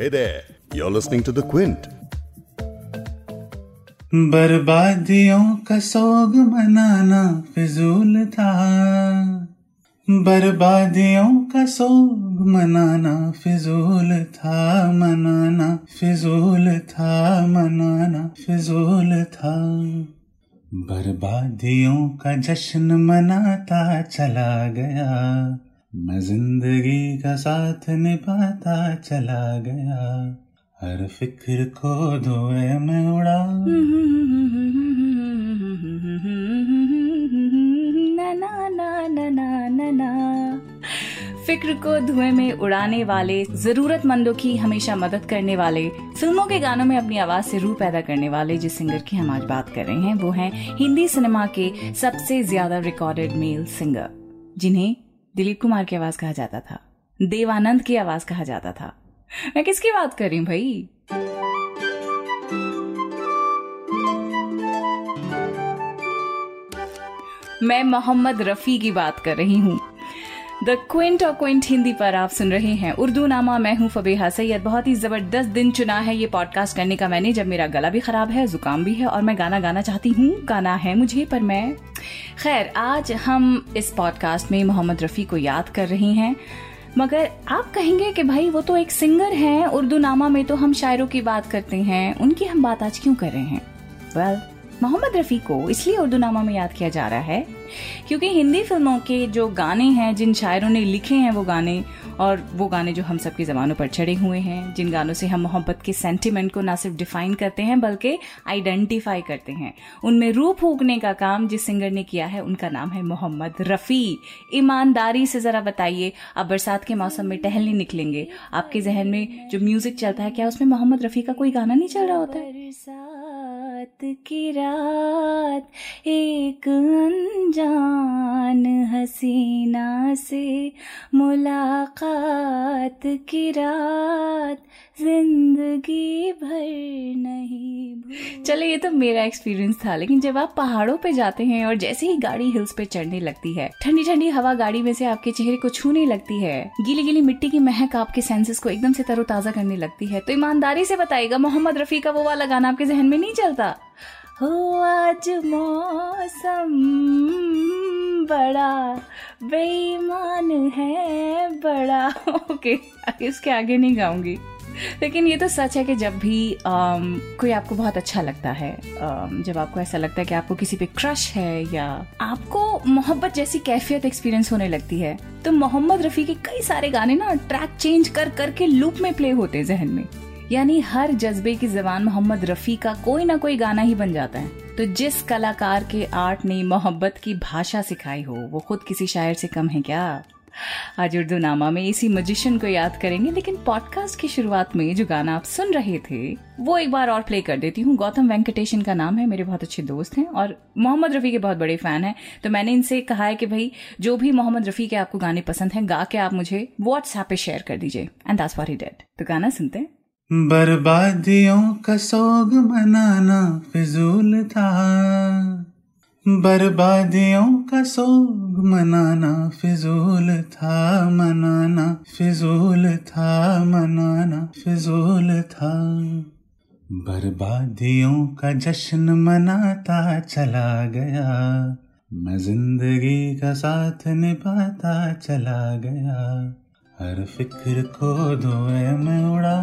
Hey there, you're listening to The Quint. बर्बादियों का सोग मनाना फिजूल था। बर्बादियों का सोग मनाना फिजूल था मनाना फिजूल था मनाना फिजूल था। बर्बादियों का जश्न मनाता चला गया। मैं ज़िंदगी का साथ निभाता चला गया। हर फ़िक्र को धोए में उड़ा। ना ना ना ना ना ना फ़िक्र को धुएँ में उड़ाने वाले, जरूरतमंदों की हमेशा मदद करने वाले, फ़िल्मों के गानों में अपनी आवाज़ से रूह पैदा करने वाले जिस सिंगर की हम आज बात कर रहे हैं, वो हैं हिंदी सिनेमा के सबसे ज़्यादा रिकॉर्डेड मेल सिंगर जिन्हें दिलीप कुमार की आवाज़ कहा जाता था। देवानंद की आवाज़ कहा जाता था। मैं किसकी बात कर रही हूँ भाई? मैं मोहम्मद रफी की बात कर रही हूँ। द क्विंट और क्विंट हिंदी पर आप सुन रहे हैं उर्दू नामा मैं हूँ फबीहा सैयद। बहुत ही ज़बरदस्त दिन चुना है ये पॉडकास्ट करने का मैंने। जब मेरा गला भी खराब है जुकाम भी है और मैं गाना गाना चाहती हूँ गाना है मुझे पर मैं खैर आज हम इस पॉडकास्ट में मोहम्मद रफी को याद कर रहे हैं। मगर आप कहेंगे कि भाई वो तो एक सिंगर हैं। उर्दू नामा में तो हम शायरों की बात करते हैं। उनकी हम बात आज क्यों कर रहे हैं? वेल well, मोहम्मद रफ़ी को इसलिए उर्दू नामा में याद किया जा रहा है क्योंकि हिंदी फ़िल्मों के जो गाने हैं, जिन शायरों ने लिखे हैं वो गाने, और वो गाने जो हम सबकी जबानों पर चढ़े हुए हैं, जिन गानों से हम मोहब्बत के सेंटिमेंट को ना सिर्फ़ डिफाइन करते हैं, बल्कि आइडेंटिफाई करते हैं। उनमें रूह फूकने का काम जिस सिंगर ने किया है, उनका नाम है मोहम्मद रफ़ी। ईमानदारी से ज़रा बताइए आप बरसात के मौसम में टहलने निकलेंगे। आपके जहन में जो म्यूज़िक चलता है, क्या उसमें मोहम्मद रफ़ी का कोई गाना नहीं चल रहा होता? है की रात एक अनजान हसीना से मुलाकात की रात। ज़िंदगी भर नहीं चले ये तो मेरा एक्सपीरियंस था, लेकिन जब आप पहाड़ों पे जाते हैं और जैसे ही गाड़ी हिल्स पे चढ़ने लगती है ठंडी ठंडी हवा गाड़ी में से आपके चेहरे को छूने लगती है गीली गीली मिट्टी की महक आपके सेंसेस को एकदम से तरोताजा करने लगती है तो ईमानदारी से बताएगा मोहम्मद रफी का वो वाला गाना आपके जहन में नहीं चलता? हो, आज मौसम बड़ा, बेईमान है बड़ा। ओके इसके आगे नहीं गाऊँगी। लेकिन ये तो सच है कि जब भी आम, कोई आपको बहुत अच्छा लगता है आम, जब आपको ऐसा लगता है कि आपको किसी पे क्रश है या आपको मोहब्बत जैसी कैफियत एक्सपीरियंस होने लगती है तो मोहम्मद रफ़ी के कई सारे गाने ना ट्रैक चेंज कर करके लूप में प्ले होते हैं जहन में। यानी हर जज्बे की जबान मोहम्मद रफ़ी का कोई ना कोई गाना ही बन जाता है। तो जिस कलाकार के आर्ट ने मोहब्बत की भाषा सिखाई हो वो खुद किसी शायर से कम है क्या? आज उर्दू नामा में इसी मजिशियन को याद करेंगे, लेकिन पॉडकास्ट की शुरुआत में जो गाना आप सुन रहे थे, वो एक बार और प्ले कर देती हूँ। गौतम वेंकटेशन का नाम है, मेरे बहुत अच्छे दोस्त हैं और मोहम्मद रफ़ी के बहुत बड़े फ़ैन हैं। तो मैंने इनसे कहा है कि भाई, जो भी मोहम्मद रफ़ी के आपको गाने पसंद हैं, गा के आप मुझे व्हाट्सएप पे शेयर कर दीजिए। And that's what he did तो गाना सुनते हैं। बर्बादियों का सोग मनाना फिजूल था। बर्बादियों का सोग मनाना फिजूल था, मनाना फिजूल था, मनाना फिजूल था। बर्बादियों का जश्न मनाता चला गया, मैं ज़िंदगी का साथ निभाता चला गया। हर फ़िक्र को धोए में उड़ा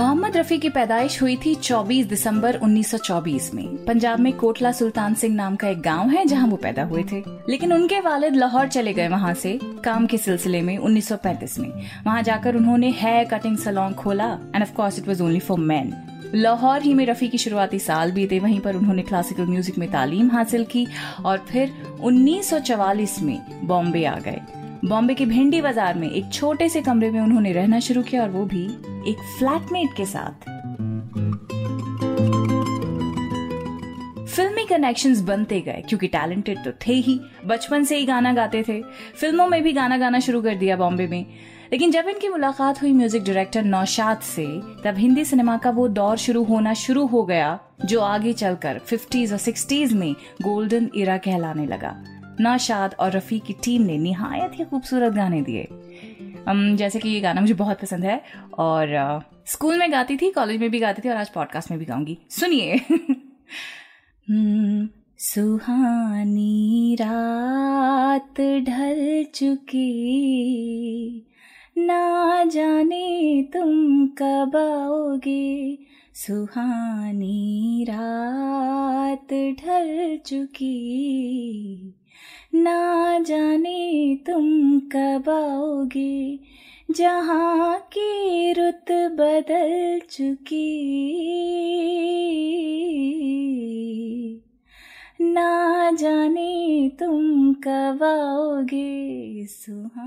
मोहम्मद रफी की पैदाइश हुई थी 24 दिसंबर 1924 में। पंजाब में कोटला सुल्तान सिंह नाम का एक गाँव है जहाँ वो पैदा हुए थे। लेकिन उनके वालिद लाहौर चले गए वहाँ से, काम के सिलसिले में 1935 में। वहाँ जाकर उन्होंने हेयर कटिंग सलोन खोला and of course it was only for man Lahore ही में रफ़ी की शुरुआती साल बीते, वहीं पर उन्होंने क्लासिकल म्यूज़िक में तालीम हासिल की, और फिर 1944 में बॉम्बे आ गए। बॉम्बे के भिंडी बाज़ार में एक छोटे से कमरे में उन्होंने रहना शुरू किया और वो भी एक फ्लैटमेट के साथ। फिल्मी कनेक्शंस बनते गए, क्योंकि टैलेंटेड तो थे ही। बचपन से ही गाना गाते थे। फ़िल्मों में भी गाना गाना शुरू कर दिया बॉम्बे में। लेकिन जब इनकी मुलाकात हुई म्यूज़िक डायरेक्टर नौशाद से, तब हिंदी सिनेमा का वो दौर शुरू होना शुरू हो गया, जो आगे चलकर फिफ्टीज और सिक्सटीज में गोल्डन इरा कहलाने लगा। नौशाद और रफ़ी की टीम ने निहायत ही खूबसूरत गाने दिए। जैसे कि ये गाना मुझे बहुत पसंद है और स्कूल में गाती थी कॉलेज में भी गाती थी और आज पॉडकास्ट में भी गाऊँगी। सुनिए। हम्म, सुहानी रात ढल चुकी ना जाने तुम कब आओगे। सुहानी रात ढल चुकी ना जाने तुम कब आओगे, जहाँ की रुत बदल चुकी। ना जाने तुम कब आओगे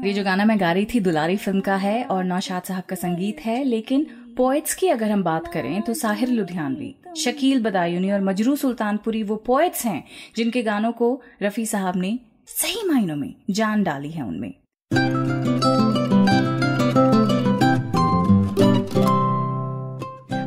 ये जो गाना मैं गा रही थी, दुलारी फ़िल्म का है और नौशाद साहब का संगीत है, लेकिन पोएट्स की अगर हम बात करें तो साहिर लुधियानवी, शकील बदायूनी और मजरू सुल्तानपुरी वो पोएट्स हैं जिनके गानों को रफी साहब ने सही मायनों में जान डाली है उनमें।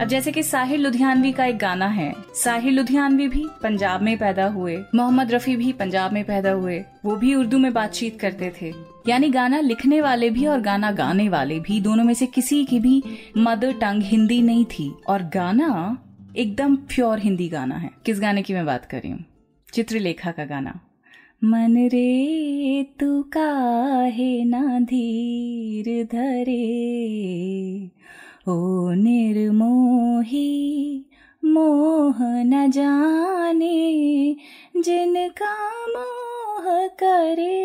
अब जैसे कि साहिर लुधियानवी का एक गाना है। साहिर लुधियानवी भी पंजाब में पैदा हुए। मोहम्मद रफी भी पंजाब में पैदा हुए। वो भी उर्दू में बातचीत करते थे। यानी गाना लिखने वाले भी और गाना गाने वाले भी दोनों में से किसी की भी मदर टंग हिंदी नहीं थी। और गाना एकदम प्योर हिंदी गाना है। किस गाने की मैं बात कर रही हूँ? चित्रलेखा का गाना। मन रे तू काहे ना धीर धरे? ओ निर्मोही मोह न जाने जिनका मोह करे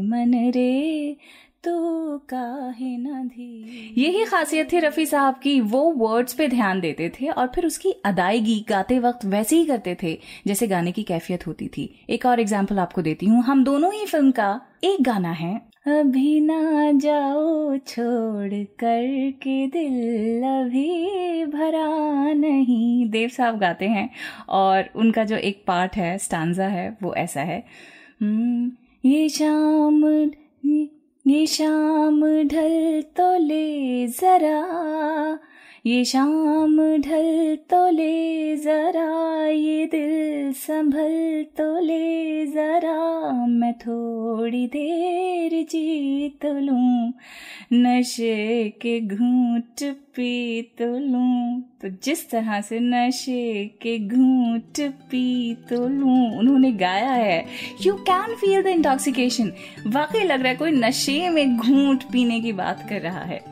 मन रे तो काहे न धी यही खासियत थी रफी साहब की, वो वर्ड्स पे ध्यान देते थे और फिर उसकी अदायगी गाते वक्त वैसे ही करते थे, जैसे गाने की कैफियत होती थी। एक और एग्ज़ाम्पल आपको देती हूँ। हम दोनों ही फ़िल्म का एक गाना है। अभी ना जाओ छोड़ कर के दिल अभी भरा नहीं। देव साहब गाते हैं और उनका जो एक पार्ट है स्टांजा है वो ऐसा है। हम्म, ये शाम ये शाम ढल तो ले जरा। ये शाम ढल तो ले जरा, ये दिल संभल तो ले जरा। मैं थोड़ी देर जीत लूँ, नशे के घूट पी तो लूँ। तो जिस तरह से नशे के घूट पी तो लूँ, उन्होंने गाया है। You can feel the intoxication वाकई लग रहा है कोई नशे में घूट पीने की बात कर रहा है।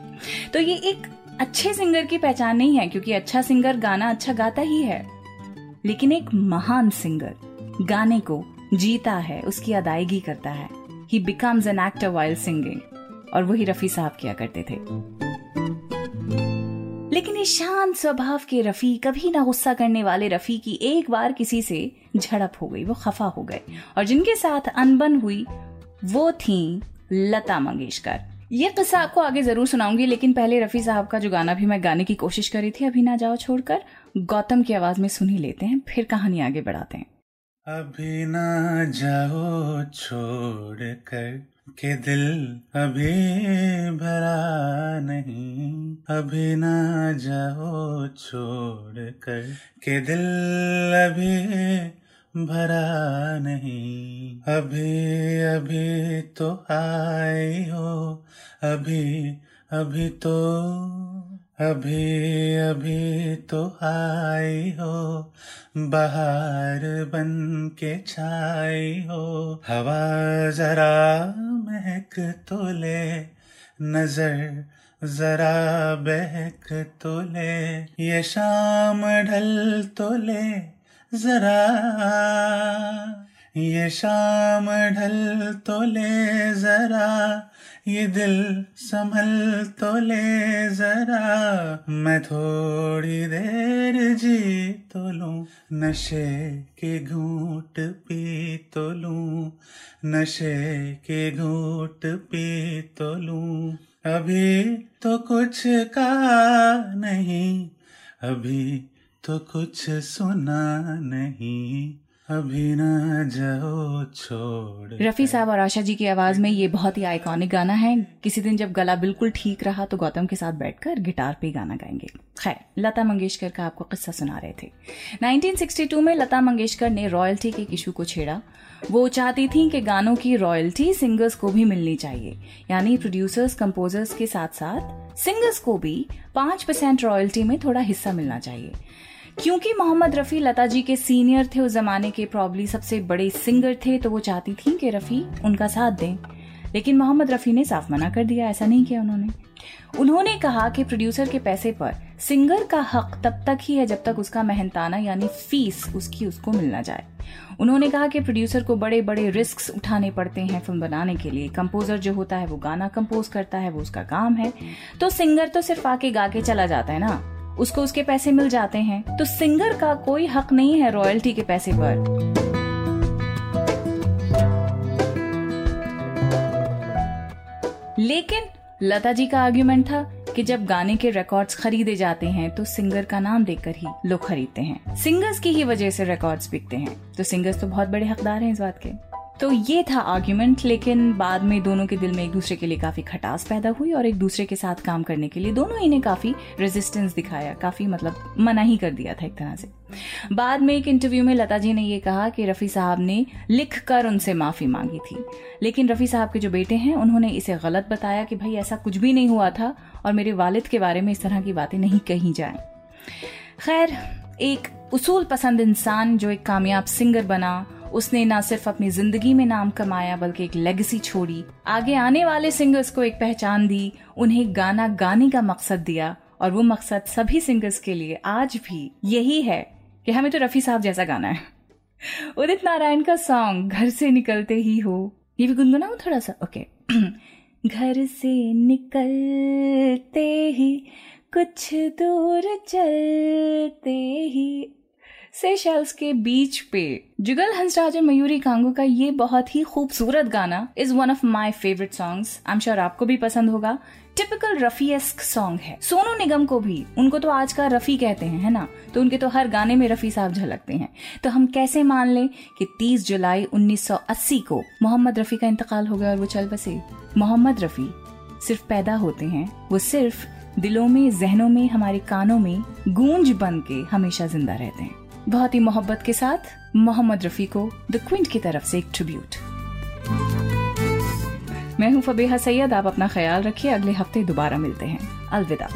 तो ये एक अच्छे सिंगर की पहचान नहीं है, क्योंकि अच्छा सिंगर गाना अच्छा गाता ही है। लेकिन एक महान सिंगर गाने को जीता है, उसकी अदायगी करता है। He becomes an actor while singing और वही रफी साहब किया करते थे। लेकिन इस शांत स्वभाव के रफी, कभी ना गुस्सा करने वाले रफी की एक बार किसी से झड़प हो गई, वो खफा हो गए। और जिनके साथ अनबन हुई, वो थी लता मंगेशकर। ये किस्सा आपको आगे ज़रूर सुनाऊँगी, लेकिन पहले रफी साहब का जो गाना भी मैं गाने की कोशिश करी थी, अभी ना जाओ छोड़कर, गौतम की आवाज़ में सुन लेते हैं, फिर कहानी आगे बढ़ाते हैं। अभी ना जाओ छोड़ कर के दिल अभी भरा नहीं। अभी ना जाओ छोड़ कर के दिल अभी भरा नहीं। अभी अभी तो आई हो। अभी अभी तो अभी अभी तो आई हो। बाहर बन के छाई हो। हवा जरा महक तो ले। नज़र जरा बहक तो ले। ये शाम ढल तो ले। जरा ये शाम ढल तो ले जरा, ये दिल संभल तो ले जरा। मैं थोड़ी देर जी तो लूँ, नशे के घूट पी तो लूँ, नशे के घूट पी तो लूँ। अभी तो कुछ का नहीं, अभी तो कुछ सुना नहीं अभी ना जाओ छोड़ रफी साहब और आशा जी की आवाज़ में ये बहुत ही आइकॉनिक गाना है। किसी दिन जब गला बिल्कुल ठीक रहा तो गौतम के साथ बैठकर गिटार पे गाना गाएँगे। खैर लता मंगेशकर का आपको किस्सा सुना रहे थे। 1962 में लता मंगेशकर ने रॉयल्टी के इशू को छेड़ा। वो चाहती थी कि गानों की रॉयल्टी सिंगर्स को भी मिलनी चाहिए। यानी प्रोड्यूसर्स कंपोजर्स के साथ साथ सिंगर्स को भी पाँच परसेंट रॉयल्टी में थोड़ा हिस्सा मिलना चाहिए। क्योंकि मोहम्मद रफ़ी लता जी के सीनियर थे, उस जमाने के प्रॉब्ली सबसे बड़े सिंगर थे तो वो चाहती थी कि रफ़ी उनका साथ दें। लेकिन मोहम्मद रफ़ी ने साफ़ मना कर दिया, ऐसा नहीं किया उन्होंने। उन्होंने कहा कि प्रोड्यूसर के पैसे पर सिंगर का हक तब तक ही है जब तक उसका मेहनताना यानी फ़ीस उसकी उसको मिलना जाए। उन्होंने कहा कि प्रोड्यूसर को बड़े बड़े रिस्क उठाने पड़ते हैं फ़िल्म बनाने के लिए। कंपोजर जो होता है, वो गाना कंपोज करता है, वो उसका काम है। तो सिंगर तो सिर्फ़ आके गा के चला जाता है ना। उसको उसके पैसे मिल जाते हैं। तो सिंगर का कोई हक नहीं है रॉयल्टी के पैसे पर। लेकिन लता जी का आर्ग्यूमेंट था कि जब गाने के रिकॉर्ड्स खरीदे जाते हैं तो सिंगर का नाम देकर ही लोग खरीदते हैं। सिंगर्स की ही वजह से रिकॉर्ड्स बिकते हैं। तो सिंगर्स तो बहुत बड़े हकदार हैं इस बात के। तो ये था आर्ग्यूमेंट लेकिन बाद में दोनों के दिल में एक दूसरे के लिए काफ़ी खटास पैदा हुई और एक दूसरे के साथ काम करने के लिए दोनों ही ने काफ़ी रेजिस्टेंस दिखाया, काफ़ी मतलब मना ही कर दिया था एक तरह से। बाद में एक इंटरव्यू में लता जी ने ये कहा कि रफी साहब ने लिख कर उनसे माफ़ी मांगी थी। लेकिन रफी साहब के जो बेटे हैं, उन्होंने इसे गलत बताया कि भाई ऐसा कुछ भी नहीं हुआ था और मेरे वालिद के बारे में इस तरह की बातें नहीं कही जाए। खैर, एक उसूल पसंद इंसान जो एक कामयाब सिंगर बना उसने ना सिर्फ़ अपनी ज़िंदगी में नाम कमाया, बल्कि एक लेगेसी छोड़ी। आगे आने वाले सिंगर्स को एक पहचान दी, उन्हें गाना गाने का मकसद दिया, और वो मकसद सभी सिंगर्स के लिए आज भी यही है कि हमें तो रफी साहब जैसा गाना है। उदित नारायण का सॉन्ग घर से निकलते ही हो। ये भी गुनगुनाऊं थोड़ा सा ओके। घर से निकलते ही, कुछ दूर चलते ही सेशल्स के बीच पे जुगल हंसराज और मयूरी कांगो का ये बहुत ही खूबसूरत गाना is one of my favourite songs I am sure आपको भी पसंद होगा। टिपिकल रफीएस्क सॉन्ग है। सोनू निगम को भी, उनको तो आज का रफी कहते हैं, है ना? तो उनके तो हर गाने में रफी साहब झलकते हैं। तो हम कैसे मान लें कि 30 जुलाई 1980 को मोहम्मद रफी का इंतकाल हो गया और वो चल बसे। मोहम्मद रफी सिर्फ़ पैदा होते हैं। वो सिर्फ़ दिलों में, जहनों में, हमारे कानों में गूंज बन के हमेशा ज़िंदा रहते हैं। बहुत ही मोहब्बत के साथ मोहम्मद रफी को द क्विंट की तरफ़ से एक ट्रिब्यूट मैं हूँ फबेहा सैयद, आप अपना ख्याल रखिए, अगले हफ़्ते दोबारा मिलते हैं. अलविदा.